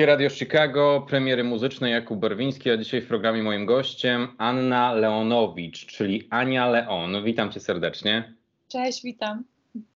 Polskie Radio Chicago, premiery muzyczne Jakub Barwiński, a dzisiaj w programie moim gościem Anna Leonowicz, czyli Ania Leon. Witam cię serdecznie. Cześć, witam.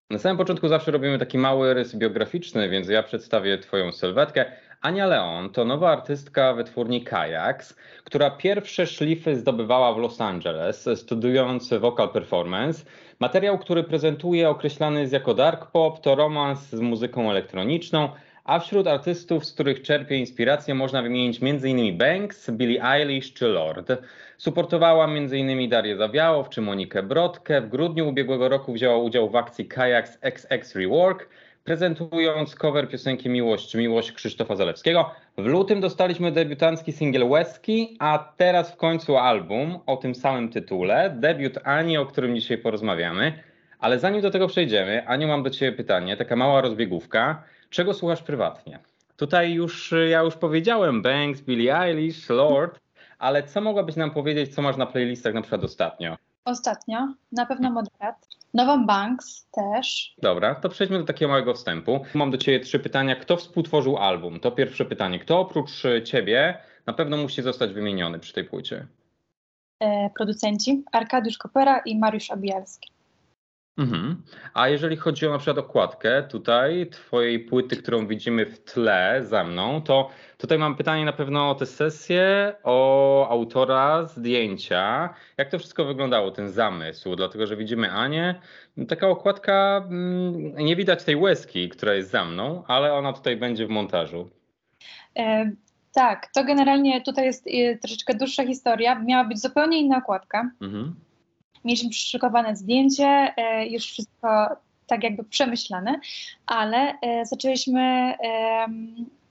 Na samym początku zawsze robimy taki mały rys biograficzny, więc ja przedstawię twoją sylwetkę. Ania Leon to nowa artystka wytwórni Kajaks, która pierwsze szlify zdobywała w Los Angeles, studiując vocal performance. Materiał, który prezentuje, określany jest jako dark pop, to romans z muzyką elektroniczną, a wśród artystów, z których czerpie inspirację, można wymienić m.in. Banks, Billie Eilish czy Lord. Suportowała m.in. Darię Zawiałow czy Monikę Brodkę. W grudniu ubiegłego roku wzięła udział w akcji Kajaks XX Rework, prezentując cover piosenki Miłość, Miłość Krzysztofa Zalewskiego. W lutym dostaliśmy debiutancki singiel Łezki, a teraz w końcu album o tym samym tytule, debiut Ani, o którym dzisiaj porozmawiamy. Ale zanim do tego przejdziemy, Aniu, mam do Ciebie pytanie, taka mała rozbiegówka. Czego słuchasz prywatnie? Tutaj już ja już powiedziałem Banks, Billie Eilish, Lord, ale co mogłabyś nam powiedzieć, co masz na playlistach na przykład ostatnio? Ostatnio na pewno Moderat, Nową Banks też. Dobra, to przejdźmy do takiego małego wstępu. Mam do Ciebie trzy pytania. Kto współtworzył album? To pierwsze pytanie. Kto oprócz Ciebie na pewno musi zostać wymieniony przy tej płycie? E, producenci Arkadiusz Kopera i Mariusz Abijalski. Mhm. A jeżeli chodzi o na przykład okładkę tutaj twojej płyty, którą widzimy w tle za mną, to tutaj mam pytanie na pewno o tę sesję, o autora zdjęcia. Jak to wszystko wyglądało, ten zamysł? Dlatego, że widzimy Anię. Taka okładka, mm, nie widać tej łezki, która jest za mną, ale ona tutaj będzie w montażu. E, tak, to generalnie tutaj jest e, troszeczkę dłuższa historia. Miała być zupełnie inna okładka. Mhm mieliśmy przyszykowane zdjęcie, e, już wszystko tak jakby przemyślane, ale e, zaczęliśmy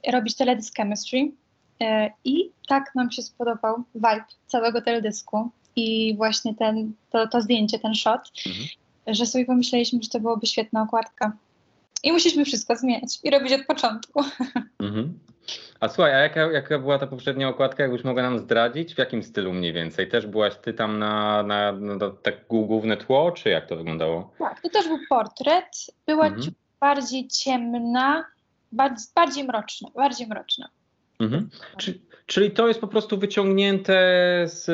robić teledysk chemistry e, i tak nam się spodobał vibe całego teledysku i właśnie ten, to, to zdjęcie, ten shot, mhm. że sobie pomyśleliśmy, że to byłoby świetna okładka. I musieliśmy wszystko zmieniać i robić od początku. Mhm. A słuchaj, a jaka, jaka była ta poprzednia okładka, jakbyś mogła nam zdradzić? W jakim stylu mniej więcej? Też byłaś ty tam na, na, na, na tak główne tło, czy jak to wyglądało? Tak, to też był portret. Była mhm. bardziej ciemna, bardziej, bardziej mroczna, bardziej mroczna. Mhm. Czy, czyli to jest po prostu wyciągnięte z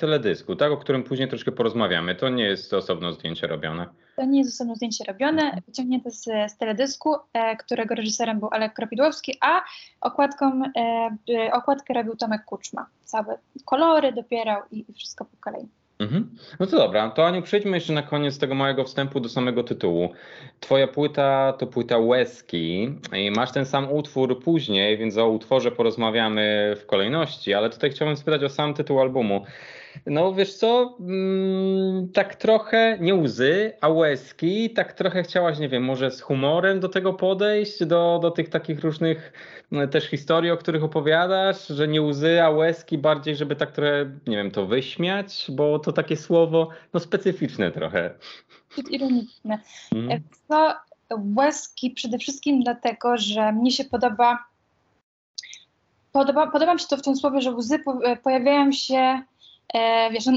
teledysku, tak? O którym później troszkę porozmawiamy. To nie jest osobno zdjęcie robione. To nie jest osobno zdjęcie robione, mhm. wyciągnięte z, z teledysku, e, którego reżyserem był Alek Kropidłowski, a okładką, e, okładkę robił Tomek Kuczma. Całe kolory dopierał i, i wszystko po kolei. Mhm. No to dobra, to Aniu, przejdźmy jeszcze na koniec tego małego wstępu do samego tytułu. Twoja płyta to płyta Łezki i masz ten sam utwór później, więc o utworze porozmawiamy w kolejności, ale tutaj chciałbym spytać o sam tytuł albumu. No wiesz co, mm, tak trochę nie łzy, a łezki, tak trochę chciałaś, nie wiem, może z humorem do tego podejść, do, do tych takich różnych no, też historii, o których opowiadasz, że nie łzy, a łezki bardziej, żeby tak trochę, nie wiem, to wyśmiać, bo to takie słowo, no specyficzne trochę. Ironiczne. Mm. Co, łezki przede wszystkim dlatego, że mnie się podoba Podoba, podoba mi się to w tym słowie, że łzy pojawiają się e, wiesz, e,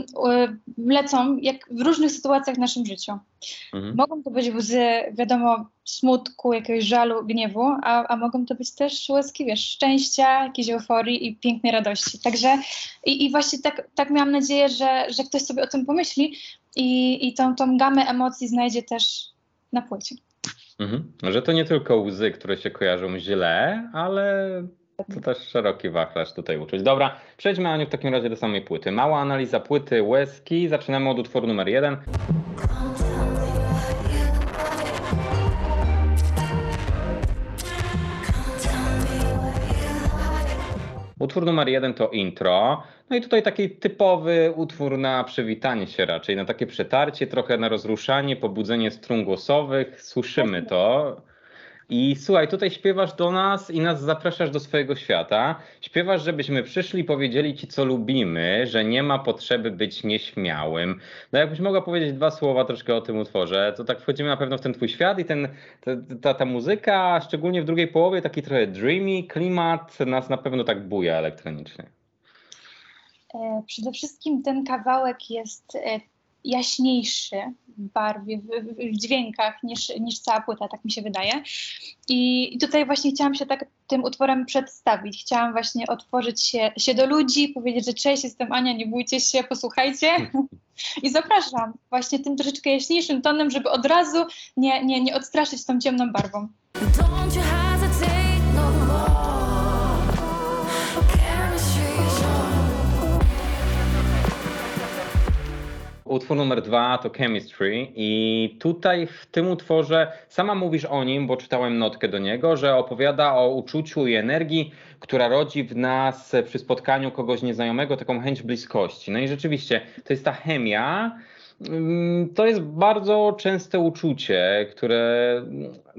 lecą jak w różnych sytuacjach w naszym życiu. Mhm. Mogą to być łzy, wiadomo, smutku, jakiegoś żalu, gniewu, a, a mogą to być też łezki, wiesz, szczęścia, jakiejś euforii i pięknej radości. Także i, i właśnie tak, tak miałam nadzieję, że, że ktoś sobie o tym pomyśli i, i tą, tą gamę emocji znajdzie też na płycie. Mhm. Że to nie tylko łzy, które się kojarzą źle, ale to też szeroki wachlarz tutaj uczuć. Dobra, przejdźmy Aniu w takim razie do samej płyty. Mała analiza płyty Łezki. Zaczynamy od utworu numer jeden. Utwór numer jeden to intro. No i tutaj taki typowy utwór na przywitanie się raczej, na takie przetarcie, trochę na rozruszanie, pobudzenie strun głosowych. Słyszymy to. I słuchaj, tutaj śpiewasz do nas i nas zapraszasz do swojego świata. Śpiewasz, żebyśmy przyszli, powiedzieli ci, co lubimy, że nie ma potrzeby być nieśmiałym. No jakbyś mogła powiedzieć dwa słowa troszkę o tym utworze, to tak wchodzimy na pewno w ten twój świat i ten, ta, ta, muzyka, szczególnie w drugiej połowie, taki trochę dreamy klimat nas na pewno tak buja elektronicznie. E, przede wszystkim ten kawałek jest e, jaśniejszy w barwie, w, w, dźwiękach niż, niż cała płyta, tak mi się wydaje. I, I, tutaj właśnie chciałam się tak tym utworem przedstawić. Chciałam właśnie otworzyć się, się do ludzi, powiedzieć, że cześć, jestem Ania, nie bójcie się, posłuchajcie. I zapraszam właśnie tym troszeczkę jaśniejszym tonem, żeby od razu nie, nie, nie odstraszyć tą ciemną barwą. Utwór numer dwa to Chemistry i tutaj w tym utworze sama mówisz o nim, bo czytałem notkę do niego, że opowiada o uczuciu i energii, która rodzi w nas przy spotkaniu kogoś nieznajomego taką chęć bliskości. No i rzeczywiście to jest ta chemia, mm, to jest bardzo częste uczucie, które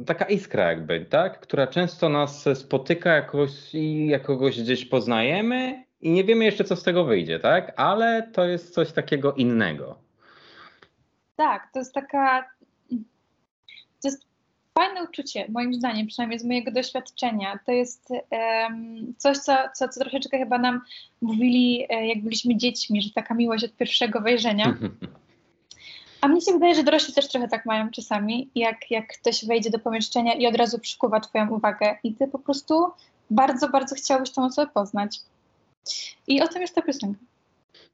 taka iskra jakby, tak? Która często nas spotyka jakoś i jak kogoś gdzieś poznajemy i nie wiemy jeszcze, co z tego wyjdzie, tak? Ale to jest coś takiego innego. Tak, to jest taka. To jest fajne uczucie, moim zdaniem, przynajmniej z mojego doświadczenia. To jest um, coś, co, co, co troszeczkę chyba nam mówili, e, jak byliśmy dziećmi, że taka miłość od pierwszego wejrzenia. A mnie się wydaje, że dorośli też trochę tak mają czasami, jak, jak ktoś wejdzie do pomieszczenia i od razu przykuwa Twoją uwagę, i Ty po prostu bardzo, bardzo chciałbyś tą osobę poznać. I o tym jest ta piosenka.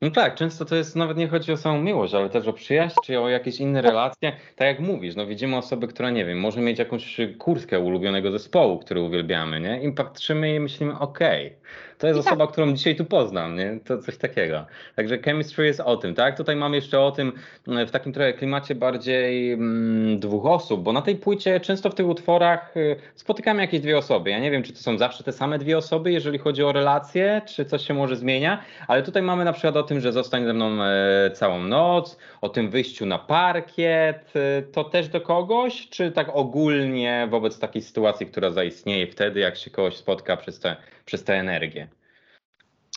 No tak, często to jest nawet nie chodzi o samą miłość, ale też o przyjaźń czy o jakieś inne relacje. Tak jak mówisz, no widzimy osobę, która nie wiem, może mieć jakąś kurtkę ulubionego zespołu, który uwielbiamy, nie? I patrzymy i myślimy, okej, okay, to jest tak. osoba, którą dzisiaj tu poznam, nie? To coś takiego. Także chemistry jest o tym, tak? Tutaj mamy jeszcze o tym w takim trochę klimacie bardziej mm, dwóch osób, bo na tej płycie często w tych utworach y, spotykamy jakieś dwie osoby. Ja nie wiem, czy to są zawsze te same dwie osoby, jeżeli chodzi o relacje, czy coś się może zmienia, ale tutaj mamy na przykład o tym, że zostań ze mną e, całą noc, o tym wyjściu na parkiet, e, to też do kogoś, czy tak ogólnie wobec takiej sytuacji, która zaistnieje wtedy, jak się kogoś spotka przez tę przez te energię?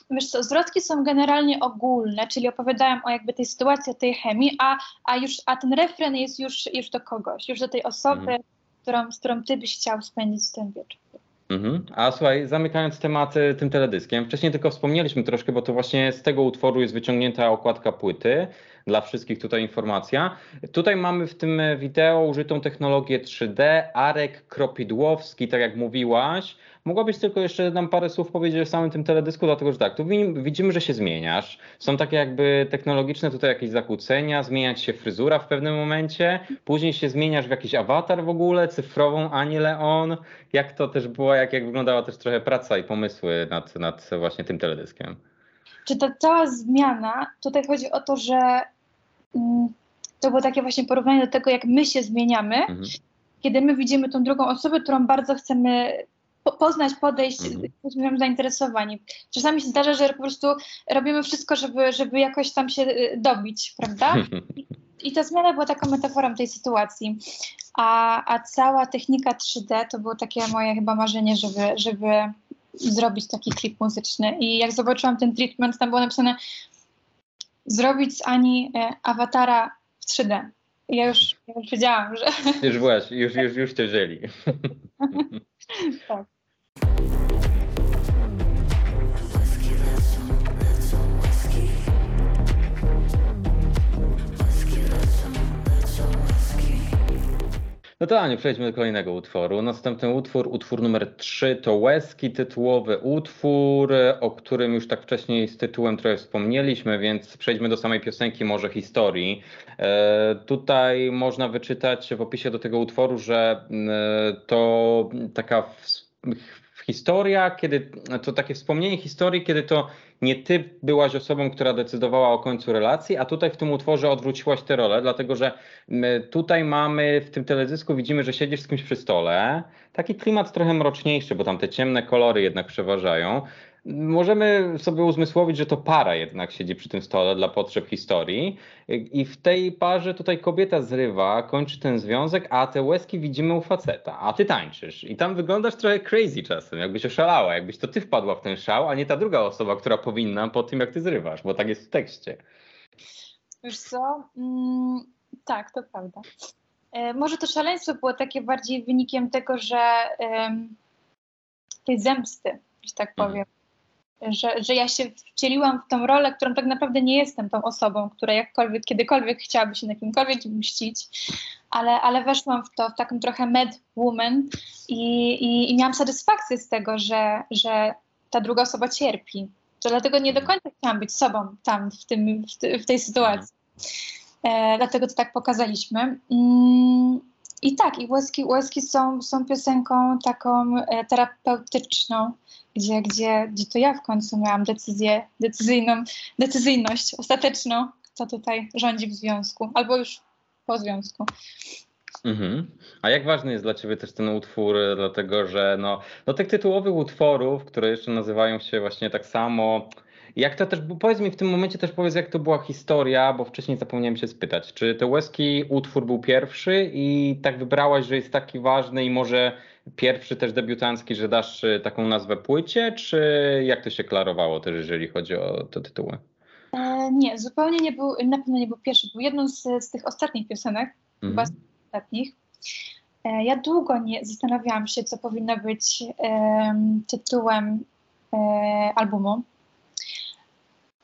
Wiesz co, zwrotki są generalnie ogólne, czyli opowiadają o jakby tej sytuacji, o tej chemii, a, a, już, a ten refren jest już, już do kogoś, już do tej osoby, mhm. którą, z którą ty byś chciał spędzić ten wieczór. Mhm. A słuchaj, zamykając temat tym teledyskiem, wcześniej tylko wspomnieliśmy troszkę, bo to właśnie z tego utworu jest wyciągnięta okładka płyty. Dla wszystkich tutaj informacja. Tutaj mamy w tym wideo użytą technologię 3D. Arek Kropidłowski, tak jak mówiłaś, Mogłabyś tylko jeszcze nam parę słów powiedzieć o samym tym teledysku, dlatego że tak, tu widzimy, że się zmieniasz. Są takie jakby technologiczne tutaj jakieś zakłócenia, zmieniać się fryzura w pewnym momencie, później się zmieniasz w jakiś awatar w ogóle, cyfrową Ani Leon. Jak to też było, jak, jak wyglądała też trochę praca i pomysły nad, nad właśnie tym teledyskiem? Czy ta cała zmiana, tutaj chodzi o to, że mm, to było takie właśnie porównanie do tego, jak my się zmieniamy, mhm. kiedy my widzimy tą drugą osobę, którą bardzo chcemy po, poznać, podejść, mhm. zainteresowani. Czasami się zdarza, że po prostu robimy wszystko, żeby, żeby jakoś tam się y, dobić, prawda? I, I ta zmiana była taką metaforą tej sytuacji. A, a cała technika 3D to było takie moje chyba marzenie, żeby, żeby zrobić taki klip muzyczny. I jak zobaczyłam ten treatment, tam było napisane zrobić z Ani e, awatara w 3D. I ja już, ja już wiedziałam, że... Już byłaś, już, już, już cię wzięli. tak. No to Aniu, przejdźmy do kolejnego utworu. Następny utwór, utwór numer 3 to Łezki, tytułowy utwór, o którym już tak wcześniej z tytułem trochę wspomnieliśmy, więc przejdźmy do samej piosenki, może historii. E, tutaj można wyczytać w opisie do tego utworu, że e, to taka historia, kiedy to takie wspomnienie historii, kiedy to nie ty byłaś osobą, która decydowała o końcu relacji, a tutaj w tym utworze odwróciłaś tę rolę, dlatego że tutaj mamy w tym teledysku widzimy, że siedzisz z kimś przy stole. Taki klimat trochę mroczniejszy, bo tam te ciemne kolory jednak przeważają możemy sobie uzmysłowić, że to para jednak siedzi przy tym stole dla potrzeb historii i w tej parze tutaj kobieta zrywa, kończy ten związek, a te łezki widzimy u faceta, a ty tańczysz i tam wyglądasz trochę crazy czasem, jakbyś oszalała, jakbyś to ty wpadła w ten szał, a nie ta druga osoba, która powinna po tym, jak ty zrywasz, bo tak jest w tekście. Wiesz co, mm, tak, to prawda. E, może to szaleństwo było takie bardziej wynikiem tego, że tej zemsty, że tak mhm. powiem, że, że ja się wcieliłam w tą rolę, którą tak naprawdę nie jestem tą osobą, która jakkolwiek, kiedykolwiek chciałaby się na kimkolwiek mścić, ale, ale weszłam w to, w taką trochę mad woman i, i, i miałam satysfakcję z tego, że, że ta druga osoba cierpi. To dlatego nie do końca chciałam być sobą tam, w, tym, w, w tej sytuacji. E, dlatego to tak pokazaliśmy. Mm, I tak, i łezki, łezki są, są piosenką taką e, terapeutyczną, gdzie, gdzie, gdzie to ja w końcu miałam decyzję, decyzyjną, decyzyjność ostateczną, kto tutaj rządzi w związku, albo już po związku. Mhm. A jak ważny jest dla Ciebie też ten utwór, dlatego że no, no tych tytułowych utworów, które jeszcze nazywają się właśnie tak samo, jak to też, powiedz mi w tym momencie też powiedz, jak to była historia, bo wcześniej zapomniałem się spytać. Czy te łezki utwór był pierwszy i tak wybrałaś, że jest taki ważny i może pierwszy też debiutancki, że dasz y, taką nazwę płycie, czy jak to się klarowało też, jeżeli chodzi o te tytuły? E, nie, zupełnie nie był, na pewno nie był pierwszy, był jedną z, z tych ostatnich piosenek, mhm. chyba z ostatnich. E, ja długo nie zastanawiałam się, co powinno być e, tytułem albumu.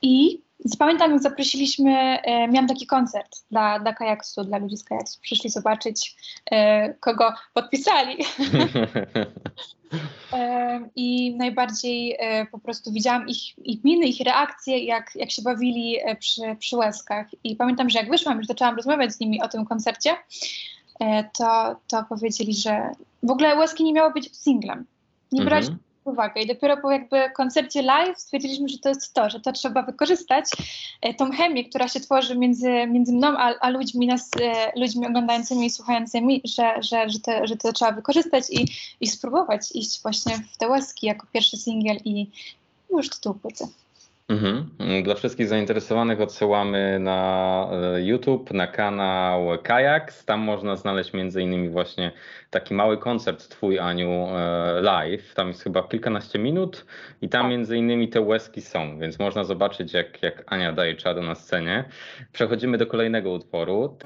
I pamiętam, jak zaprosiliśmy, e, miałam taki koncert dla, dla kajaksu, dla ludzi z kajaksu. Przyszli zobaczyć, e, kogo podpisali. e, I najbardziej e, po prostu widziałam ich, ich miny, ich reakcje, jak, jak się bawili e, przy, przy łezkach. I pamiętam, że jak wyszłam, już zaczęłam rozmawiać z nimi o tym koncercie, e, to, to powiedzieli, że w ogóle łezki nie miało być singlem. Nie brać mhm uwagę. I dopiero po jakby koncercie live stwierdziliśmy, że to jest to, że to trzeba wykorzystać, e, tą chemię, która się tworzy między, między mną a, a ludźmi, nas, e, ludźmi oglądającymi i słuchającymi, że, że, że, to, że to trzeba wykorzystać i, i spróbować iść właśnie w te łezki jako pierwszy singiel i już tytuł płyty. Mhm. Dla wszystkich zainteresowanych odsyłamy na e, YouTube, na kanał Kajaks. Tam można znaleźć między innymi właśnie taki mały koncert Twój Aniu e, live. Tam jest chyba kilkanaście minut i tam tak. między innymi te łezki są, więc można zobaczyć jak, jak Ania daje czadu na scenie. Przechodzimy do kolejnego utworu.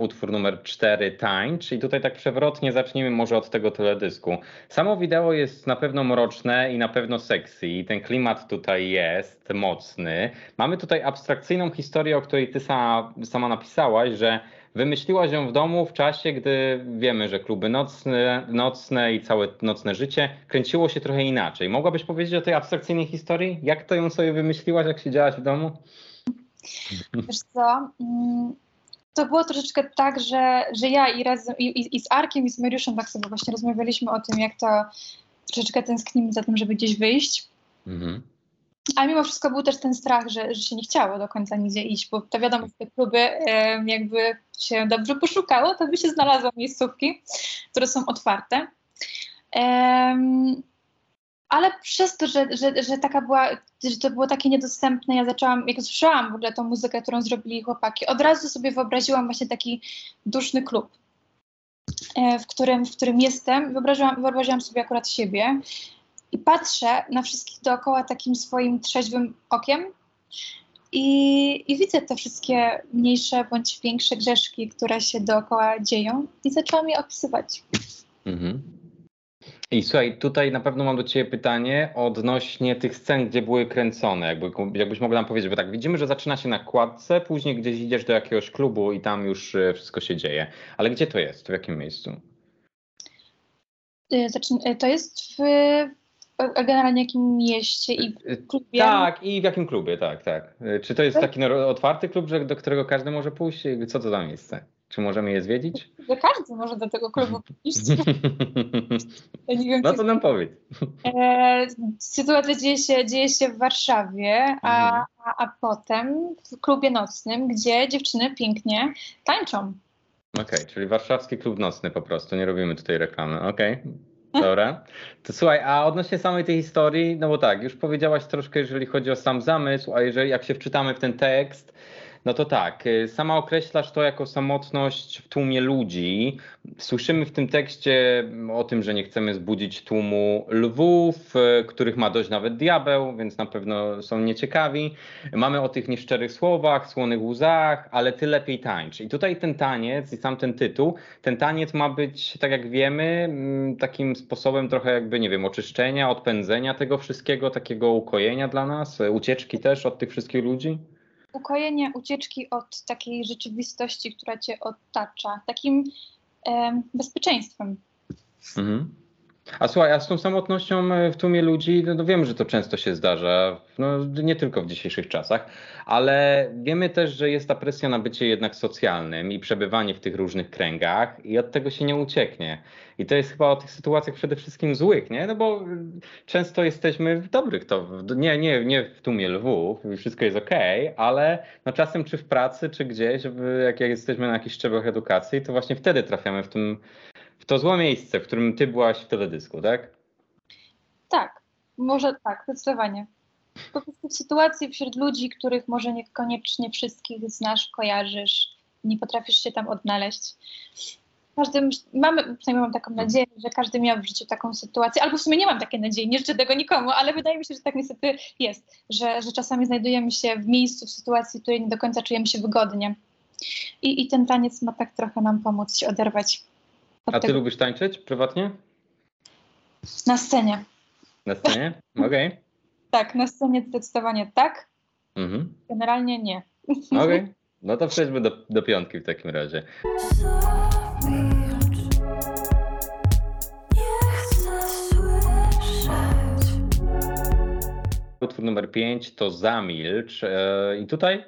Utwór numer 4 Tańcz i tutaj tak przewrotnie zacznijmy może od tego teledysku. Samo wideo jest na pewno mroczne i na pewno sexy i ten klimat tutaj jest mocny. Mamy tutaj abstrakcyjną historię, o której ty sama, sama napisałaś, że wymyśliłaś ją w domu w czasie, gdy wiemy, że kluby nocne, nocne i całe nocne życie kręciło się trochę inaczej. Mogłabyś powiedzieć o tej abstrakcyjnej historii? Jak to ją sobie wymyśliłaś, jak siedziałaś w domu? Wiesz co, mm, to było troszeczkę tak, że, że ja i, razem, i, i z Arkiem i z Mariuszem tak sobie właśnie rozmawialiśmy o tym, jak to troszeczkę tęsknimy za tym, żeby gdzieś wyjść. Mhm. A mimo wszystko był też ten strach, że, że się nie chciało do końca nigdzie iść, bo to wiadomo, że te kluby jakby się dobrze poszukało, to by się znalazło miejscówki, które są otwarte. Ale przez to, że, że, że taka była, że to było takie niedostępne, ja zaczęłam, jak słyszałam w ogóle tą muzykę, którą zrobili chłopaki, od razu sobie wyobraziłam właśnie taki duszny klub, e, w którym, w którym jestem. Wyobraziłam, wyobraziłam sobie akurat siebie i patrzę na wszystkich dookoła takim swoim trzeźwym okiem i, i widzę te wszystkie mniejsze bądź większe grzeszki, które się dookoła dzieją i zaczęłam je opisywać. Mhm. I słuchaj, tutaj na pewno mam do Ciebie pytanie odnośnie tych scen, gdzie były kręcone. Jakby, jakbyś mogła nam powiedzieć, bo tak, widzimy, że zaczyna się na kładce, później gdzieś idziesz do jakiegoś klubu i tam już e, wszystko się dzieje. Ale gdzie to jest? W jakim miejscu? E, e, to jest w, generalnie jakim mieście i klubie? Tak, i w jakim klubie, tak, tak. Czy to jest taki otwarty klub, do którego każdy może pójść? Co to za miejsce? Czy możemy je zwiedzić? Że każdy może do tego klubu pójść. ja nie wiem, no to nam powiedz. E, sytuacja dzieje się, dzieje się w Warszawie, a, mhm. a, a potem w klubie nocnym, gdzie dziewczyny pięknie tańczą. Okej, okay, czyli warszawski klub nocny po prostu, nie robimy tutaj reklamy. Okej. Okay. Dobra. To słuchaj, a odnośnie samej tej historii, no bo tak, już powiedziałaś troszkę, jeżeli chodzi o sam zamysł, a jeżeli jak się wczytamy w ten tekst, No to tak, y, sama określasz to jako samotność w tłumie ludzi. Słyszymy w tym tekście o tym, że nie chcemy zbudzić tłumu lwów, y, których ma dość nawet diabeł, więc na pewno są nieciekawi. Mamy o tych nieszczerych słowach, słonych łzach, ale ty lepiej tańcz. I tutaj ten taniec i sam ten tytuł, ten taniec ma być, tak jak wiemy, mm, takim sposobem trochę jakby, nie wiem, oczyszczenia, odpędzenia tego wszystkiego, takiego ukojenia dla nas, ucieczki też od tych wszystkich ludzi ukojenie ucieczki od takiej rzeczywistości, która cię otacza, takim e, bezpieczeństwem. Mhm. A słuchaj, a z tą samotnością e, w tłumie ludzi, no, no wiem, że to często się zdarza, no, nie tylko w dzisiejszych czasach, ale wiemy też, że jest ta presja na bycie jednak socjalnym i przebywanie w tych różnych kręgach i od tego się nie ucieknie. I to jest chyba o tych sytuacjach przede wszystkim złych, nie? No bo często jesteśmy w dobrych, to nie, nie, nie w tłumie lwów, wszystko jest okej, okay, ale no czasem czy w pracy, czy gdzieś, jak jesteśmy na jakichś szczeblach edukacji, to właśnie wtedy trafiamy w tym w to złe miejsce, w którym ty byłaś w teledysku, tak? Tak, może tak, zdecydowanie. Po prostu w sytuacji wśród ludzi, których może niekoniecznie wszystkich znasz, kojarzysz, nie potrafisz się tam odnaleźć. Każdy, mamy, przynajmniej mam taką nadzieję, że każdy miał w życiu taką sytuację, albo w sumie nie mam takiej nadziei, nie życzę tego nikomu, ale wydaje mi się, że tak niestety jest, że, że czasami znajdujemy się w miejscu, w sytuacji, w której nie do końca czujemy się wygodnie. I, I ten taniec ma tak trochę nam pomóc się oderwać a ty lubisz tańczyć prywatnie? Na scenie. Na scenie? Okej. Okay. Tak, na scenie zdecydowanie tak. Mhm. Generalnie nie. Okej. Okay. No to przejdźmy do, do piątki w takim razie. Utwór numer 5 to Zamilcz. E, I tutaj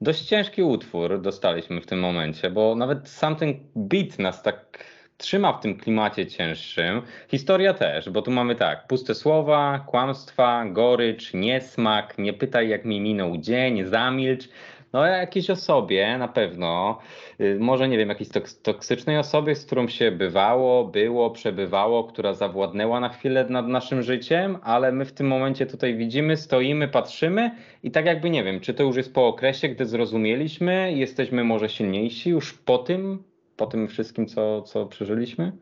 dość ciężki utwór dostaliśmy w tym momencie, bo nawet sam ten beat nas tak trzyma w tym klimacie cięższym. Historia też, bo tu mamy tak, puste słowa, kłamstwa, gorycz, niesmak, nie pytaj jak mi minął dzień, zamilcz. No jakiejś osobie na pewno, y, może nie wiem, jakiejś toksycznej osobie, z którą się bywało, było, przebywało, która zawładnęła na chwilę nad naszym życiem, ale my w tym momencie tutaj widzimy, stoimy, patrzymy i tak jakby nie wiem, czy to już jest po okresie, gdy zrozumieliśmy, jesteśmy może silniejsi już po tym, po tym wszystkim, co, co przeżyliśmy?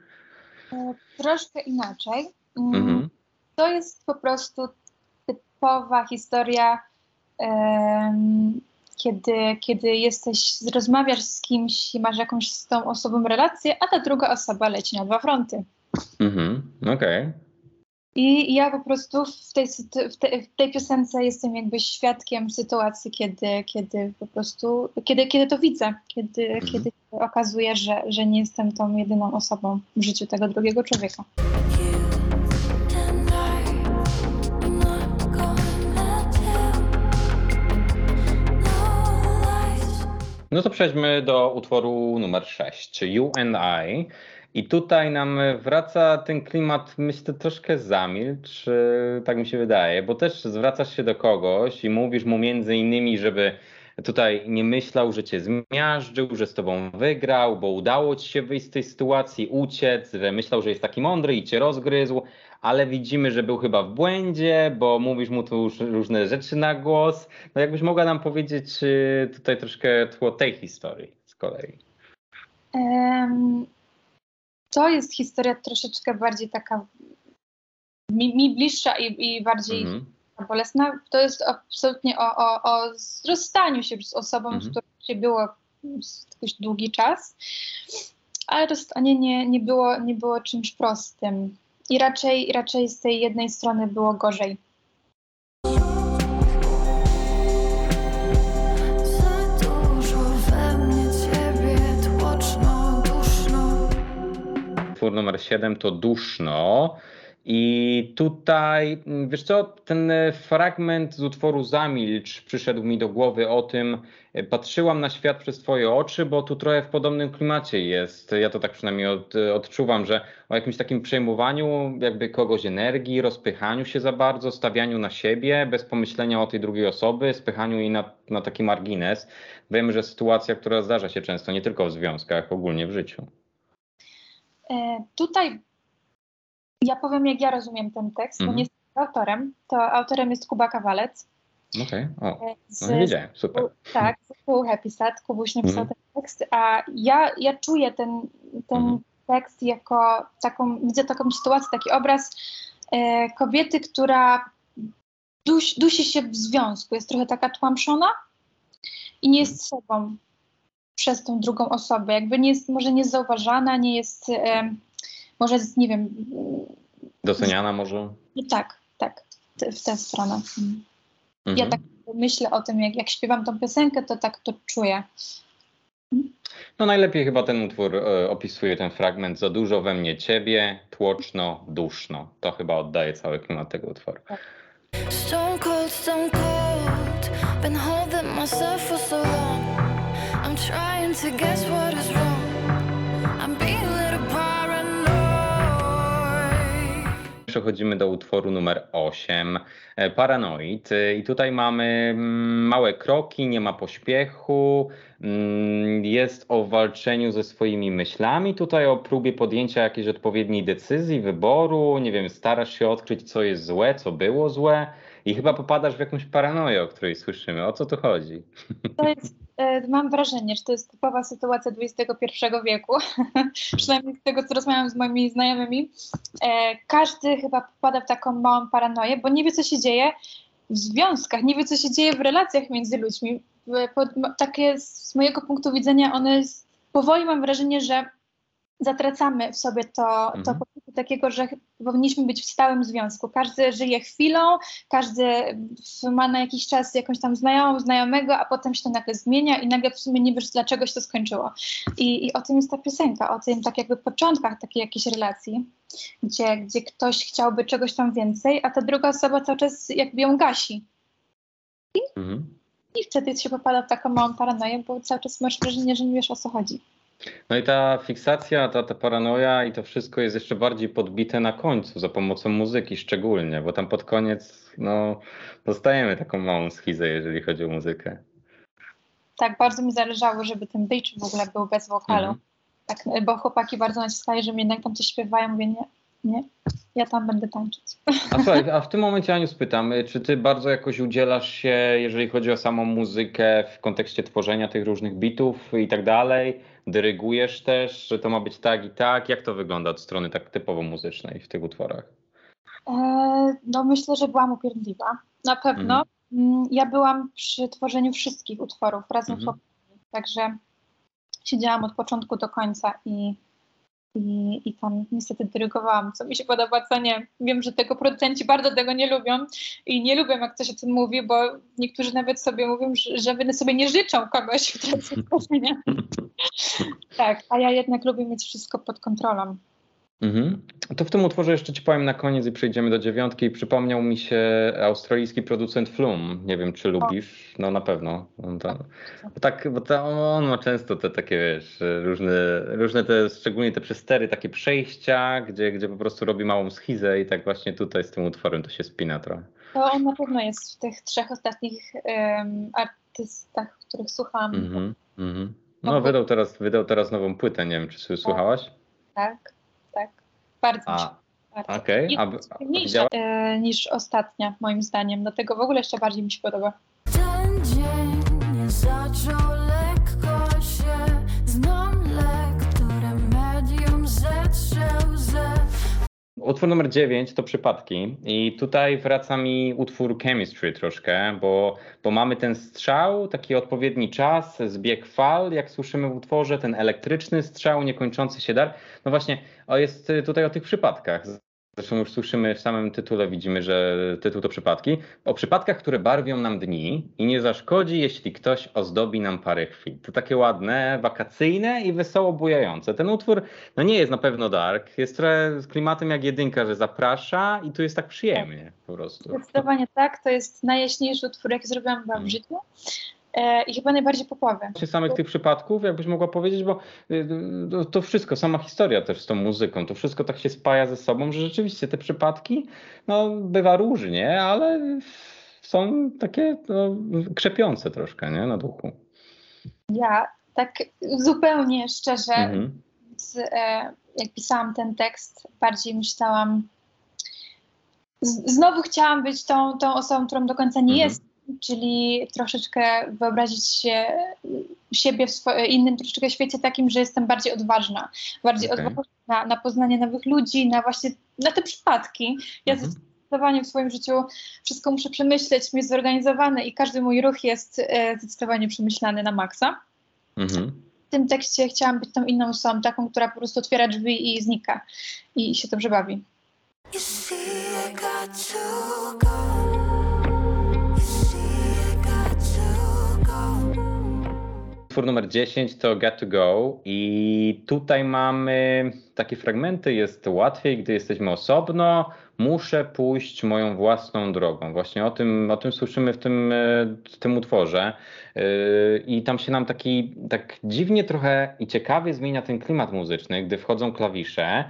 E, troszkę inaczej. Mm, mhm. To jest po prostu typowa historia, um, kiedy, kiedy jesteś, rozmawiasz z kimś i masz jakąś z tą osobą relację, a ta druga osoba leci na dwa fronty. Mhm, okej. Okay. I ja po prostu w tej, w, tej, w tej piosence jestem jakby świadkiem sytuacji, kiedy, kiedy po prostu, kiedy, kiedy to widzę, kiedy, mhm. kiedy okazuje, że, że nie jestem tą jedyną osobą w życiu tego drugiego człowieka. No to przejdźmy do utworu numer 6, You and I. I tutaj nam wraca ten klimat, myślę, troszkę zamilcz, tak mi się wydaje, bo też zwracasz się do kogoś i mówisz mu między innymi, żeby tutaj nie myślał, że cię zmiażdżył, że z tobą wygrał, bo udało ci się wyjść z tej sytuacji, uciec, że myślał, że jest taki mądry i cię rozgryzł, ale widzimy, że był chyba w błędzie, bo mówisz mu tu już różne rzeczy na głos. No jakbyś mogła nam powiedzieć tutaj troszkę tło tej historii z kolei. Um, to jest historia troszeczkę bardziej taka mi, mi bliższa i, i bardziej mhm. bolesna. To jest absolutnie o, o, o rozstaniu się z osobą, mhm. z którą się było jakiś długi czas, ale rozstanie nie, nie, było, nie było czymś prostym. I raczej, raczej z tej jednej strony było gorzej. Utwór numer 7 to Duszno. I tutaj, mm, wiesz co, ten e, fragment z utworu Zamilcz przyszedł mi do głowy o tym, e, patrzyłam na świat przez twoje oczy, bo tu trochę w podobnym klimacie jest. Ja to tak przynajmniej od, odczuwam, że o jakimś takim przejmowaniu jakby kogoś energii, rozpychaniu się za bardzo, stawianiu na siebie, bez pomyślenia o tej drugiej osoby, spychaniu jej na, na taki margines. Wiemy, że sytuacja, która zdarza się często nie tylko w związkach, ogólnie w życiu. E, tutaj ja powiem, jak ja rozumiem ten tekst, bo mhm. nie jestem autorem. To autorem jest Kuba Kawalec. Okej, okay. o, no nie wiedziałem, super. Tak, zespół Happy Sad, Kubuś napisał mm. ten tekst, a ja, ja czuję ten, ten mm. tekst jako taką, widzę taką sytuację, taki obraz e, kobiety, która dusi, dusi się w związku, jest trochę taka tłamszona i nie jest sobą przez tą drugą osobę, jakby nie jest może niezauważana, nie jest e, może, nie wiem... Doceniana może? Tak, tak, w tę stronę. Mhm. Ja tak myślę o tym, jak, jak śpiewam tą piosenkę, to tak to czuję. No najlepiej chyba ten utwór e, opisuje ten fragment Za dużo we mnie ciebie, tłoczno, duszno. To chyba oddaje cały klimat tego utworu. Stone cold, stone cold Przechodzimy do utworu numer 8, e, Paranoid. E, I tutaj mamy mm, małe kroki, nie ma pośpiechu, mm, jest o walczeniu ze swoimi myślami, tutaj o próbie podjęcia jakiejś odpowiedniej decyzji, wyboru, nie wiem, starasz się odkryć, co jest złe, co było złe i chyba popadasz w jakąś paranoję, o której słyszymy. O co tu chodzi? To jest, mam wrażenie, że to jest typowa sytuacja XXI wieku, przynajmniej z tego, co rozmawiam z moimi znajomymi. E, każdy chyba popada w taką małą paranoję, bo nie wie, co się dzieje w związkach, nie wie, co się dzieje w relacjach między ludźmi. Takie z mojego punktu widzenia one powoli mam wrażenie, że zatracamy w sobie to, mhm. to poczucie takiego, że powinniśmy być w stałym związku. Każdy żyje chwilą, każdy ma na jakiś czas jakąś tam znajomą, znajomego, a potem się to nagle zmienia i nagle w sumie nie wiesz, dlaczego się to skończyło. I, i o tym jest ta piosenka, o tym tak jakby początkach takiej jakiejś relacji, gdzie, gdzie ktoś chciałby czegoś tam więcej, a ta druga osoba cały czas jakby ją gasi. I, mhm. i wtedy się popada w taką małą paranoję, bo cały czas masz wrażenie, że nie wiesz o co chodzi. No i ta fiksacja, ta, ta paranoja i to wszystko jest jeszcze bardziej podbite na końcu za pomocą muzyki szczególnie, bo tam pod koniec no, dostajemy taką małą schizę, jeżeli chodzi o muzykę. Tak, bardzo mi zależało, żeby ten beach w ogóle był bez wokalu. Mhm. Tak, bo chłopaki bardzo naciskają, że jednak tam coś śpiewają, mówię nie, nie, ja tam będę tańczyć. A słuchaj, a w tym momencie Aniu spytam, czy ty bardzo jakoś udzielasz się, jeżeli chodzi o samą muzykę w kontekście tworzenia tych różnych bitów i tak dalej? Dyrygujesz też, że to ma być tak i tak? Jak to wygląda od strony tak typowo muzycznej w tych utworach? E, no myślę, że byłam upierdliwa. Na pewno. Mhm. Mm, ja byłam przy tworzeniu wszystkich utworów razem mhm. z chłopakami, także siedziałam od początku do końca i i, I tam niestety dyrygowałam, co mi się podoba, co nie. Wiem, że tego producenci bardzo tego nie lubią i nie lubią, jak ktoś o tym mówi, bo niektórzy nawet sobie mówią, że, że sobie nie życzą kogoś w trakcie tak, a ja jednak lubię mieć wszystko pod kontrolą. Mhm. To w tym utworze jeszcze ci powiem na koniec i przejdziemy do dziewiątki. Przypomniał mi się australijski producent Flum. Nie wiem, czy lubisz. No na pewno. To, bo tak, bo to, on ma często te takie, wiesz, różne, różne te, szczególnie te przestery, takie przejścia, gdzie, gdzie po prostu robi małą schizę i tak właśnie tutaj z tym utworem to się spina trochę. To on na pewno jest w tych trzech ostatnich um, artystach, których słucham. Mm -hmm, No, wydał teraz, wydał teraz nową płytę, nie wiem, czy słuchałaś? Tak tak. Bardzo a, mi się okay. a, mniejsza e, niż ostatnia, moim zdaniem. Dlatego w ogóle jeszcze bardziej mi się podoba. Utwór numer 9 to przypadki i tutaj wraca mi utwór Chemistry troszkę, bo, bo mamy ten strzał, taki odpowiedni czas, zbieg fal, jak słyszymy w utworze, ten elektryczny strzał, niekończący się dar. No właśnie, o jest tutaj o tych przypadkach. Zresztą już słyszymy w samym tytule, widzimy, że tytuł to przypadki. O przypadkach, które barwią nam dni i nie zaszkodzi, jeśli ktoś ozdobi nam parę chwil. To takie ładne, wakacyjne i wesoło bujające. Ten utwór no nie jest na pewno dark, jest trochę z klimatem jak jedynka, że zaprasza i tu jest tak przyjemnie po prostu. Zdecydowanie tak, to jest najjaśniejszy utwór, jaki zrobiłam w mm. życiu. E, i chyba najbardziej popowy. Czy samych tych przypadków, jakbyś mogła powiedzieć, bo y, y, to wszystko, sama historia też z tą muzyką, to wszystko tak się spaja ze sobą, że rzeczywiście te przypadki, no bywa różnie, ale są takie no, krzepiące troszkę, nie, na duchu. Ja tak zupełnie szczerze, mhm. z, e, jak pisałam ten tekst, bardziej myślałam, z, znowu chciałam być tą, tą osobą, którą do końca nie mhm. jest, czyli troszeczkę wyobrazić się siebie w innym troszeczkę świecie takim, że jestem bardziej odważna, bardziej okay. odważna na, na, poznanie nowych ludzi, na właśnie na te przypadki. Ja mhm. zdecydowanie w swoim życiu wszystko muszę przemyśleć, mieć zorganizowane i każdy mój ruch jest e, zdecydowanie przemyślany na maksa. Mhm. W tym tekście chciałam być tą inną osobą, taką, która po prostu otwiera drzwi i znika i się dobrze bawi. You see, I got to go. Utwór numer 10 to Get to Go i tutaj mamy takie fragmenty, jest łatwiej, gdy jesteśmy osobno, muszę pójść moją własną drogą. Właśnie o tym, o tym słyszymy w tym, w tym utworze yy, i tam się nam taki tak dziwnie trochę i ciekawie zmienia ten klimat muzyczny, gdy wchodzą klawisze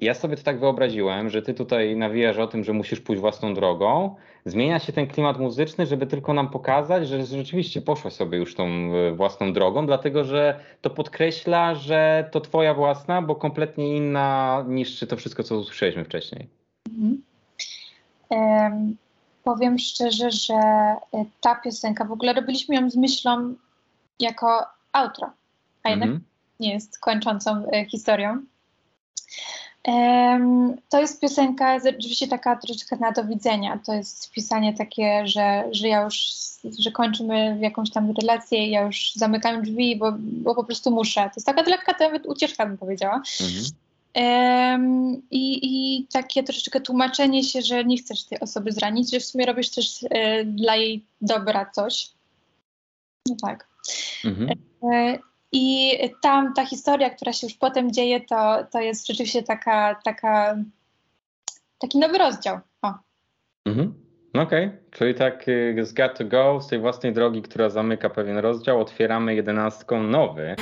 ja sobie to tak wyobraziłem, że ty tutaj nawijasz o tym, że musisz pójść własną drogą. Zmienia się ten klimat muzyczny, żeby tylko nam pokazać, że rzeczywiście poszłaś sobie już tą e, własną drogą, dlatego że to podkreśla, że to twoja własna, bo kompletnie inna niż to wszystko, co usłyszeliśmy wcześniej. Mhm. Um, powiem szczerze, że e, ta piosenka, w ogóle robiliśmy ją z myślą jako outro, a jednak mhm. nie jest kończącą e, historią. To jest piosenka rzeczywiście taka troszeczkę na do widzenia. To jest pisanie takie, że, że ja już, że kończymy jakąś tam relację i ja już zamykam drzwi, bo, bo po prostu muszę. To jest taka lekka nawet ucieczka, bym powiedziała. Mhm. Um, i, I takie troszeczkę tłumaczenie się, że nie chcesz tej osoby zranić, że w sumie robisz też e, dla jej dobra coś. No tak. Mhm. I tam ta historia, która się już potem dzieje, to, to jest rzeczywiście taka, taka, taki nowy rozdział. Mhm. Okej, okay. czyli tak y, z Got to Go, z tej własnej drogi, która zamyka pewien rozdział, otwieramy jedenastką nowy.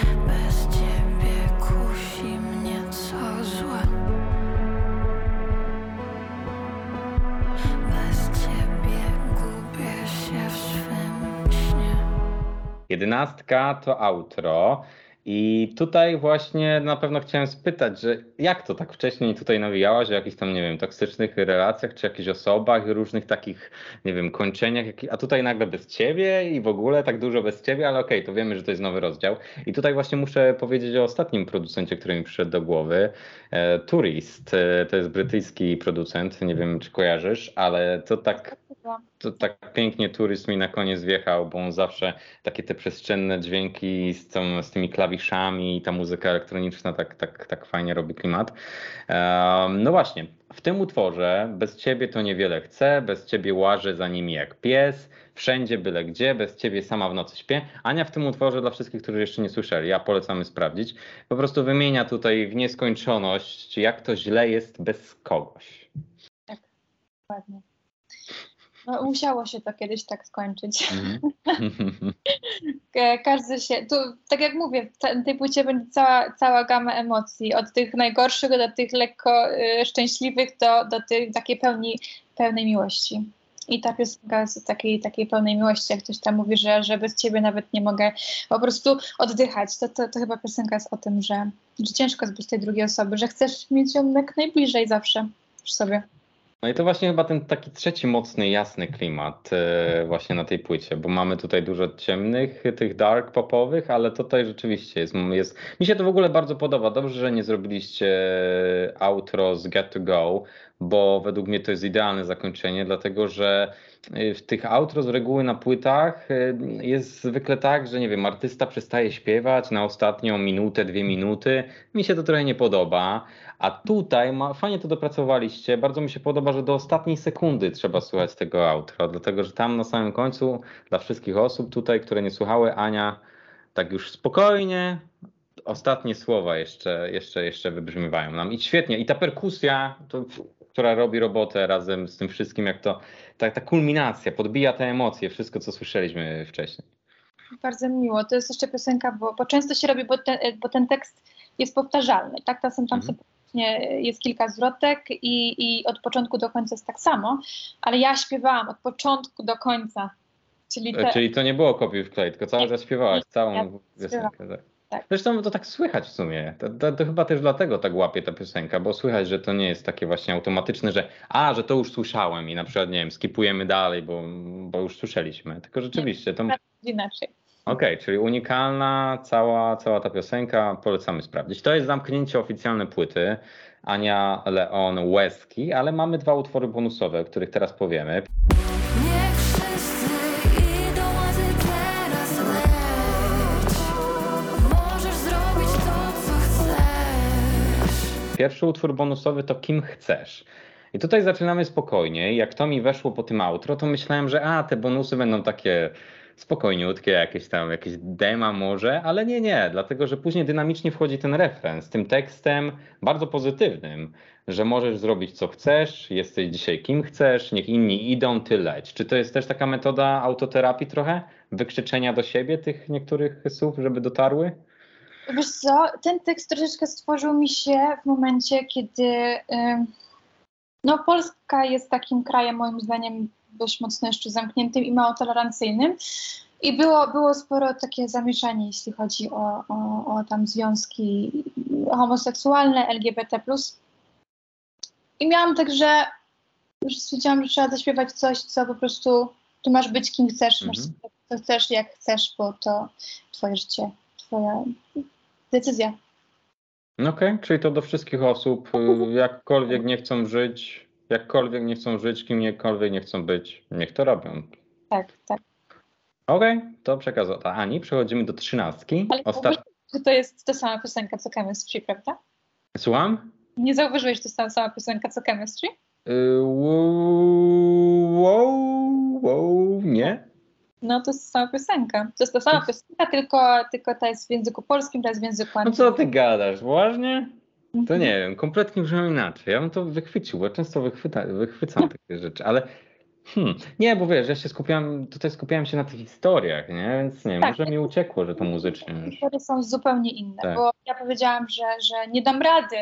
Jedenastka to outro. I tutaj właśnie na pewno chciałem spytać, że jak to tak wcześniej tutaj nawijałaś o jakichś tam, nie wiem, toksycznych relacjach, czy jakichś osobach, różnych takich, nie wiem, kończeniach, a tutaj nagle bez ciebie i w ogóle tak dużo bez ciebie, ale okej, okay, to wiemy, że to jest nowy rozdział. I tutaj właśnie muszę powiedzieć o ostatnim producencie, który mi przyszedł do głowy. E, Tourist, e, to jest brytyjski producent, nie wiem, czy kojarzysz, ale to tak to tak pięknie turyst mi na koniec wjechał, bo on zawsze takie te przestrzenne dźwięki z, tą, z tymi klawiszami i ta muzyka elektroniczna tak, tak, tak fajnie robi klimat. Um, no właśnie, w tym utworze bez ciebie to niewiele chcę, bez ciebie łażę za nimi jak pies, wszędzie byle gdzie, bez ciebie sama w nocy śpię. Ania w tym utworze dla wszystkich, którzy jeszcze nie słyszeli, ja polecamy sprawdzić, po prostu wymienia tutaj w nieskończoność, jak to źle jest bez kogoś. Tak, ładnie. No, musiało się to kiedyś tak skończyć. Mm. Każdy się, tu, tak jak mówię, w tej płycie będzie cała, cała gama emocji, od tych najgorszych do tych lekko y, szczęśliwych, do, do tej takiej pełni, pełnej miłości. I ta piosenka jest takiej, takiej pełnej miłości, jak ktoś tam mówi, że, że bez ciebie nawet nie mogę po prostu oddychać. To, to, to chyba piosenka jest o tym, że, że ciężko jest bez tej drugiej osoby, że chcesz mieć ją jak najbliżej zawsze przy sobie. No i to właśnie chyba ten taki trzeci mocny, jasny klimat e, właśnie na tej płycie, bo mamy tutaj dużo ciemnych, tych dark popowych, ale tutaj rzeczywiście jest, jest... Mi się to w ogóle bardzo podoba. Dobrze, że nie zrobiliście outro z Get to Go, bo według mnie to jest idealne zakończenie, dlatego że w tych outro z reguły na płytach y, jest zwykle tak, że nie wiem, artysta przestaje śpiewać na ostatnią minutę, dwie minuty. Mi się to trochę nie podoba, a tutaj ma, fajnie to dopracowaliście. Bardzo mi się podoba, że do ostatniej sekundy trzeba słuchać tego outro, dlatego że tam na samym końcu dla wszystkich osób tutaj, które nie słuchały, Ania tak już spokojnie, ostatnie słowa jeszcze, jeszcze, jeszcze wybrzmiewają nam. I świetnie. I ta perkusja, to, która robi robotę razem z tym wszystkim, jak to, ta, ta kulminacja, podbija te emocje, wszystko, co słyszeliśmy wcześniej. Bardzo miło. To jest jeszcze piosenka, bo, bo często się robi, bo ten, bo ten tekst jest powtarzalny. Tak, czasem tam mhm. jest kilka zwrotek i, i od początku do końca jest tak samo, ale ja śpiewałam od początku do końca. Czyli, te... Czyli to nie było kopiuj w klej, tylko cały czas śpiewałaś całą ja piosenkę. Tak. Tak. Zresztą to tak słychać w sumie. To, to, to, chyba też dlatego tak łapie ta piosenka, bo słychać, że to nie jest takie właśnie automatyczne, że a, że to już słyszałem i na przykład, nie wiem, skipujemy dalej, bo, bo już słyszeliśmy. Tylko rzeczywiście to... Inaczej. Okej, okay, czyli unikalna cała, cała ta piosenka, polecamy sprawdzić. To jest zamknięcie oficjalne płyty Ania Leon Łezki, ale mamy dwa utwory bonusowe, o których teraz powiemy. Pierwszy utwór bonusowy to Kim chcesz. I tutaj zaczynamy spokojnie. Jak to mi weszło po tym outro, to myślałem, że a, te bonusy będą takie spokojniutkie, jakieś tam, jakieś dema może, ale nie, nie, dlatego że później dynamicznie wchodzi ten refren z tym tekstem bardzo pozytywnym, że możesz zrobić co chcesz, jesteś dzisiaj kim chcesz, niech inni idą, ty leć. Czy to jest też taka metoda autoterapii trochę? Wykrzyczenia do siebie tych niektórych słów, żeby dotarły? Wiesz co, ten tekst troszeczkę stworzył mi się w momencie, kiedy no, Polska jest takim krajem moim zdaniem dość mocno jeszcze zamkniętym i mało tolerancyjnym. I było, było sporo takie zamieszanie, jeśli chodzi o, o, o tam związki homoseksualne, LGBT. I miałam także, już stwierdziłam, że trzeba zaśpiewać coś, co po prostu tu masz być kim chcesz, masz mhm. co chcesz, jak chcesz, bo to twoje życie, twoja decyzja. Okej, okay, czyli to do wszystkich osób, y, jakkolwiek nie chcą żyć, jakkolwiek nie chcą żyć, kimkolwiek nie chcą być, niech to robią. Tak, tak. Okej, okay, to przekaz od Ani. Przechodzimy do trzynastki. Ale Ostat... to jest ta sama piosenka co Chemistry, prawda? Słucham? Nie zauważyłeś, że to jest ta sama piosenka co Chemistry? Yy, wow, wow, nie. No to jest ta sama piosenka. To jest ta sama piosenka, tylko, tylko ta jest w języku polskim, ta jest w języku angielskim. No co ty gadasz, właśnie? To mhm. nie wiem, kompletnie brzmią inaczej. Ja bym to wychwycił, bo często wychwyta, wychwycam takie rzeczy, ale hmm, nie, bo wiesz, ja się skupiam, tutaj skupiałem się na tych historiach, nie? Więc nie, tak, może mi uciekło, że to muzycznie. Historie są zupełnie inne, tak. bo ja powiedziałam, że, że nie dam rady,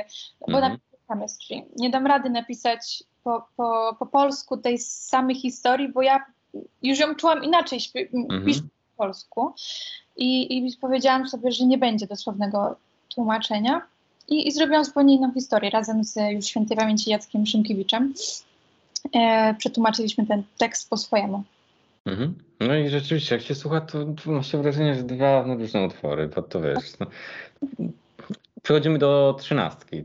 bo mhm. chemistry, nie dam rady napisać po, po, po polsku tej samej historii, bo ja już ją czułam inaczej, mhm. piszę po polsku i, i powiedziałam sobie, że nie będzie dosłownego tłumaczenia i, i zrobiłam zupełnie inną historię razem z już świętej pamięci Jackiem Szymkiewiczem. E, przetłumaczyliśmy ten tekst po swojemu. Mhm. No i rzeczywiście, jak się słucha, to, to ma się wrażenie, że dwa no, różne utwory, bo to wiesz. No. Przechodzimy do trzynastki.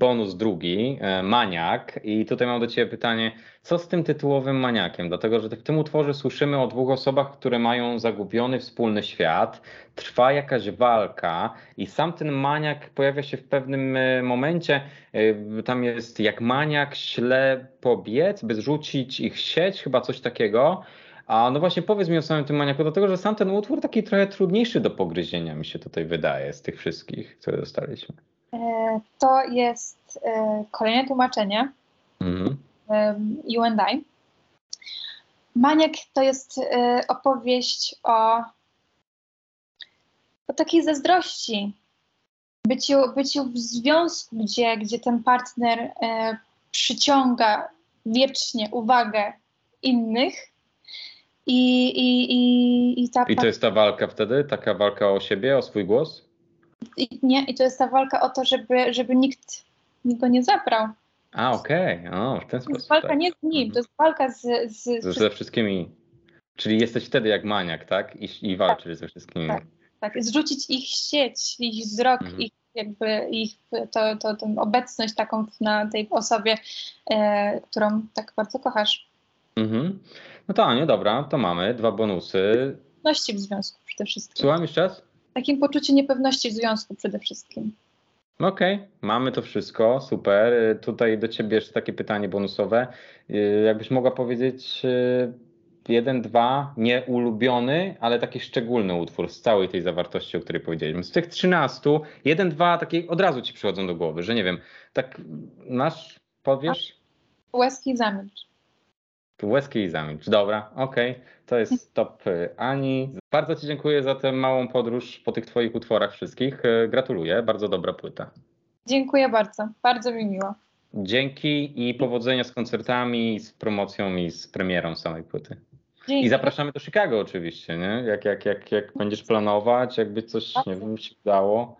Bonus drugi, e, Maniak. I tutaj mam do Ciebie pytanie, co z tym tytułowym maniakiem? Dlatego, że w tym utworze słyszymy o dwóch osobach, które mają zagubiony wspólny świat, trwa jakaś walka i sam ten maniak pojawia się w pewnym e, momencie. E, tam jest jak maniak śle pobiec, by zrzucić ich sieć, chyba coś takiego. A no właśnie powiedz mi o samym tym maniaku, dlatego że sam ten utwór taki trochę trudniejszy do pogryzienia mi się tutaj wydaje z tych wszystkich, które dostaliśmy. E, to jest e, kolejne tłumaczenie mhm. You and I. Maniak to jest e, opowieść o, o takiej zazdrości, byciu, byciu w związku, gdzie, gdzie ten partner przyciąga wiecznie uwagę innych. I, i, i, i, ta I to jest ta walka wtedy? Taka walka o siebie, o swój głos? I, nie, I to jest ta walka o to, żeby, żeby nikt, nikt go nie zabrał. A, okej, okay. w ten sposób. To jest walka tak. nie z nim, mhm. to jest walka z... z, z ze wszystkimi. Czyli jesteś wtedy jak maniak, tak? I, i walczysz tak, ze wszystkimi. Tak, tak, zrzucić ich sieć, ich wzrok, mhm. ich jakby ich, to, to, tą obecność taką na tej osobie, e, którą tak bardzo kochasz. Mhm. No to Aniu, dobra, to mamy dwa bonusy. Pewności w związku przede wszystkim. Słucham jeszcze raz? Takim poczuciu niepewności w związku przede wszystkim. Okej, okay, mamy to wszystko, super. Tutaj do Ciebie jeszcze takie pytanie bonusowe. Jakbyś mogła powiedzieć y, jeden, dwa, nie ulubiony, ale taki szczególny utwór z całej tej zawartości, o której powiedzieliśmy. Z tych trzynastu, jeden, dwa takie od razu Ci przychodzą do głowy, że nie wiem, tak nasz powiesz? Łezki zamilcz. Łezki i zamilcz. Dobra, okej. Okay. To jest top y, Ani. Bardzo Ci dziękuję za tę małą podróż po tych Twoich utworach wszystkich. Y, gratuluję, bardzo dobra płyta. Dziękuję bardzo, bardzo mi miło. Dzięki i powodzenia z koncertami, z promocją i z premierą samej płyty. Dzięki. I zapraszamy do Chicago oczywiście, nie? Jak, jak, jak, jak będziesz planować, jakby coś, nie wiem, się udało,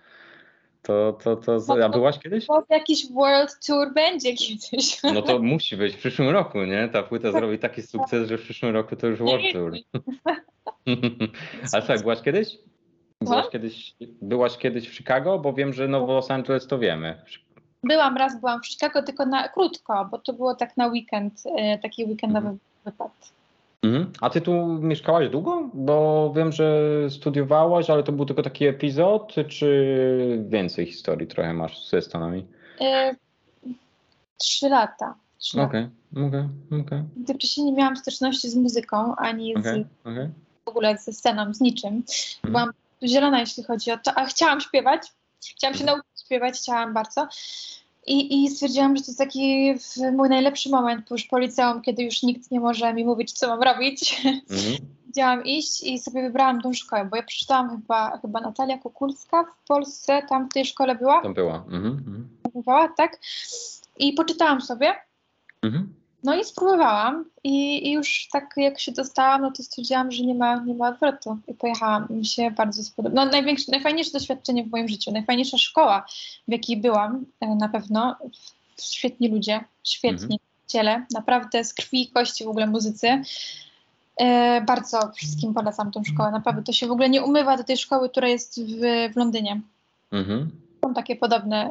to, to, to... A byłaś kiedyś? Bo jakiś world tour będzie kiedyś. No to musi być w przyszłym roku, nie? Ta płyta zrobi taki sukces, że w przyszłym roku to już World Tour. Ale słuchaj, byłaś kiedyś? Byłaś kiedyś, byłaś kiedyś w Chicago? Bo wiem, że no w Los Angeles to wiemy. Byłam raz, byłam w Chicago, tylko na krótko, bo to było tak na weekend, e, taki weekendowy Mhm. wypad. Mhm. A ty tu mieszkałaś długo? Bo wiem, że studiowałaś, ale to był tylko taki epizod, czy więcej historii trochę masz ze Stanami? E, Trzy lata. Okej, okej, okej, Gdy wcześniej nie miałam styczności z muzyką, ani z, w ogóle ze sceną, z niczym. Mhm. Byłam zielona, jeśli chodzi o to, a chciałam śpiewać. Chciałam się Mhm. nauczyć śpiewać, chciałam bardzo. I, I stwierdziłam, że to jest taki mój najlepszy moment już po liceum, kiedy już nikt nie może mi mówić, co mam robić. Mhm. Chciałam iść i sobie wybrałam tą szkołę, bo ja przeczytałam chyba, chyba Natalia Kukulska w Polsce, tam w tej szkole była, Tam była. Mhm. Mhm. mówiła, tak? I poczytałam sobie, Mhm. No i spróbowałam i, i już tak jak się dostałam, no to stwierdziłam, że nie ma, nie ma odwrotu i pojechałam. Mi się bardzo spodobało. No największe, najfajniejsze doświadczenie w moim życiu, najfajniejsza szkoła, w jakiej byłam e, na pewno. Świetni ludzie, świetni ciele, naprawdę z krwi i kości w ogóle muzycy. E, bardzo wszystkim polecam tą szkołę, naprawdę to się w ogóle nie umywa do tej szkoły, która jest w, w Londynie. Mhm. Są takie podobne,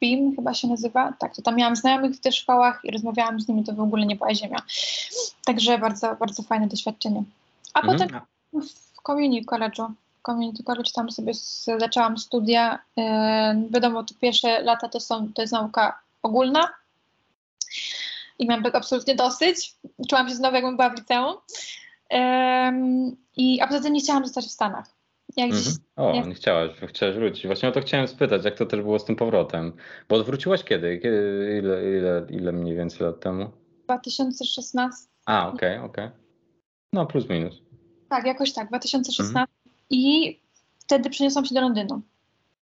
BIM chyba się nazywa, tak, to tam miałam znajomych w tych szkołach i rozmawiałam z nimi, to w ogóle nie była ziemia. Także bardzo, bardzo fajne doświadczenie. A Mhm. potem w Community College'u, w Community College tam sobie zaczęłam studia, wiadomo, to pierwsze lata to są, to jest nauka ogólna i miałam tego absolutnie dosyć, czułam się znowu jakbym była w liceum i a poza tym nie chciałam zostać w Stanach. Jak Mhm. gdzieś O, nie- nie chciałaś, chciałaś wrócić. Właśnie o to chciałem spytać, jak to też było z tym powrotem. Bo wróciłaś kiedy? kiedy ile, ile, ile mniej więcej lat temu? 2016 A, okej, okej. No, plus minus. Tak, jakoś tak, 2016. I wtedy przeniosłam się do Londynu.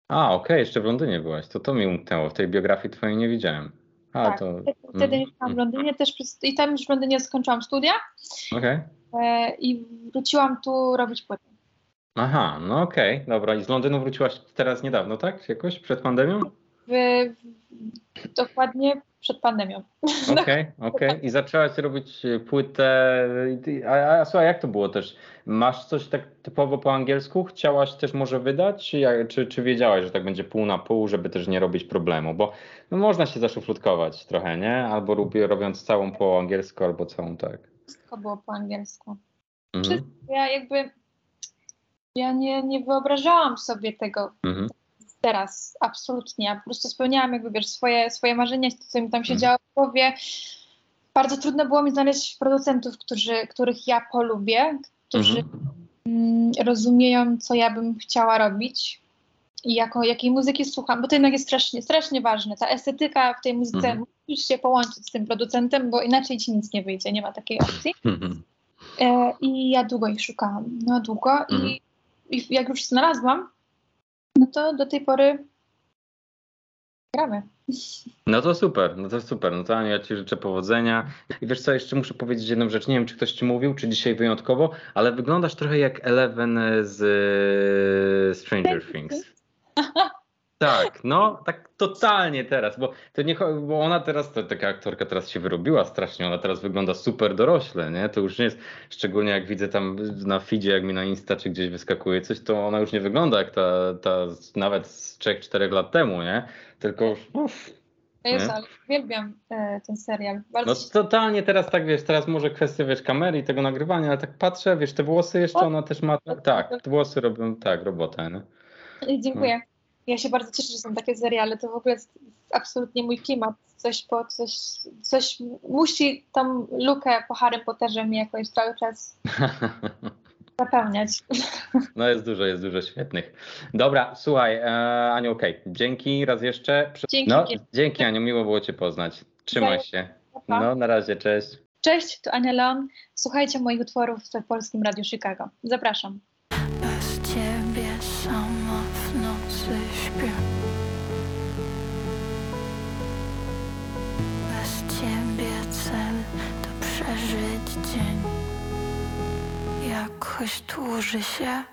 A, okej, jeszcze w Londynie byłaś. To to mi umknęło. W tej biografii twojej nie widziałem. A, tak, to. wtedy, mm, mieszkałam w Londynie też przez, i tam już w Londynie skończyłam studia Okej. e, i wróciłam tu robić płytę. Aha, no okej, dobra. I z Londynu wróciłaś teraz niedawno, tak? Jakoś przed pandemią? W, dokładnie przed pandemią. Okej, okej. I zaczęłaś robić e, płytę. I- A, a słuchaj, jak to było też? Masz coś tak typowo po angielsku? Chciałaś też może wydać? Czy, czy, czy wiedziałaś, że tak będzie pół na pół, żeby też nie robić problemu? Bo no, można się zaszuflutkować trochę, nie? Albo robię, robiąc całą po angielsku, albo całą tak. Wszystko było po angielsku. Mhm. Ja jakby ja nie, nie wyobrażałam sobie tego Mhm. teraz, absolutnie. Ja po prostu spełniałam jakby wiesz, swoje, swoje marzenia, to co mi tam się Mhm. działo w głowie. Bardzo trudno było mi znaleźć producentów, którzy, których ja polubię, którzy Mhm. mm, rozumieją, co ja bym chciała robić i jako, jakiej muzyki słucham, bo to jednak jest strasznie, strasznie ważne. Ta estetyka w tej muzyce Mhm. musisz się połączyć z tym producentem, bo inaczej ci nic nie wyjdzie, nie ma takiej opcji. Mhm. E, I ja długo ich szukałam, no długo Mhm. i, i jak już znalazłam, no to do tej pory gramy. No to super, no to super. No to Aniu, ja Ci życzę powodzenia. I wiesz co, jeszcze muszę powiedzieć jedną rzecz. Nie wiem, czy ktoś Ci mówił, czy dzisiaj wyjątkowo, ale wyglądasz trochę jak Eleven z e, Stranger Things. Tak, no tak totalnie teraz, bo to nie, bo ona teraz, to, taka aktorka teraz się wyrobiła strasznie, ona teraz wygląda super dorośle, nie? To już nie jest, szczególnie jak widzę tam na feedzie, jak mi na Insta czy gdzieś wyskakuje coś, to ona już nie wygląda jak ta, ta nawet z 3-4 lat temu, nie? Tylko już, uff, Jezu, Nie? ale uwielbiam e, ten serial. Bardzo no totalnie teraz tak, wiesz, teraz może kwestia, wiesz, kamery i tego nagrywania, ale tak patrzę, wiesz, te włosy jeszcze, ona też ma, tak, włosy robią, tak, robotę, nie? Dziękuję. Ja się bardzo cieszę, że są takie seriale. To w ogóle jest absolutnie mój klimat. Coś, po, coś, coś musi tą lukę po Harry Potterze mi jakoś cały czas zapełniać. No jest dużo, jest dużo świetnych. Dobra, słuchaj, e, Aniu, okej, dzięki raz jeszcze. Dzięki. No, dzięki Aniu, miło było Cię poznać. Trzymaj się. No, na razie, cześć. Cześć, tu Ania Leon. Słuchajcie moich utworów w Polskim Radiu Chicago. Zapraszam. Dzień. Jakoś dłuży się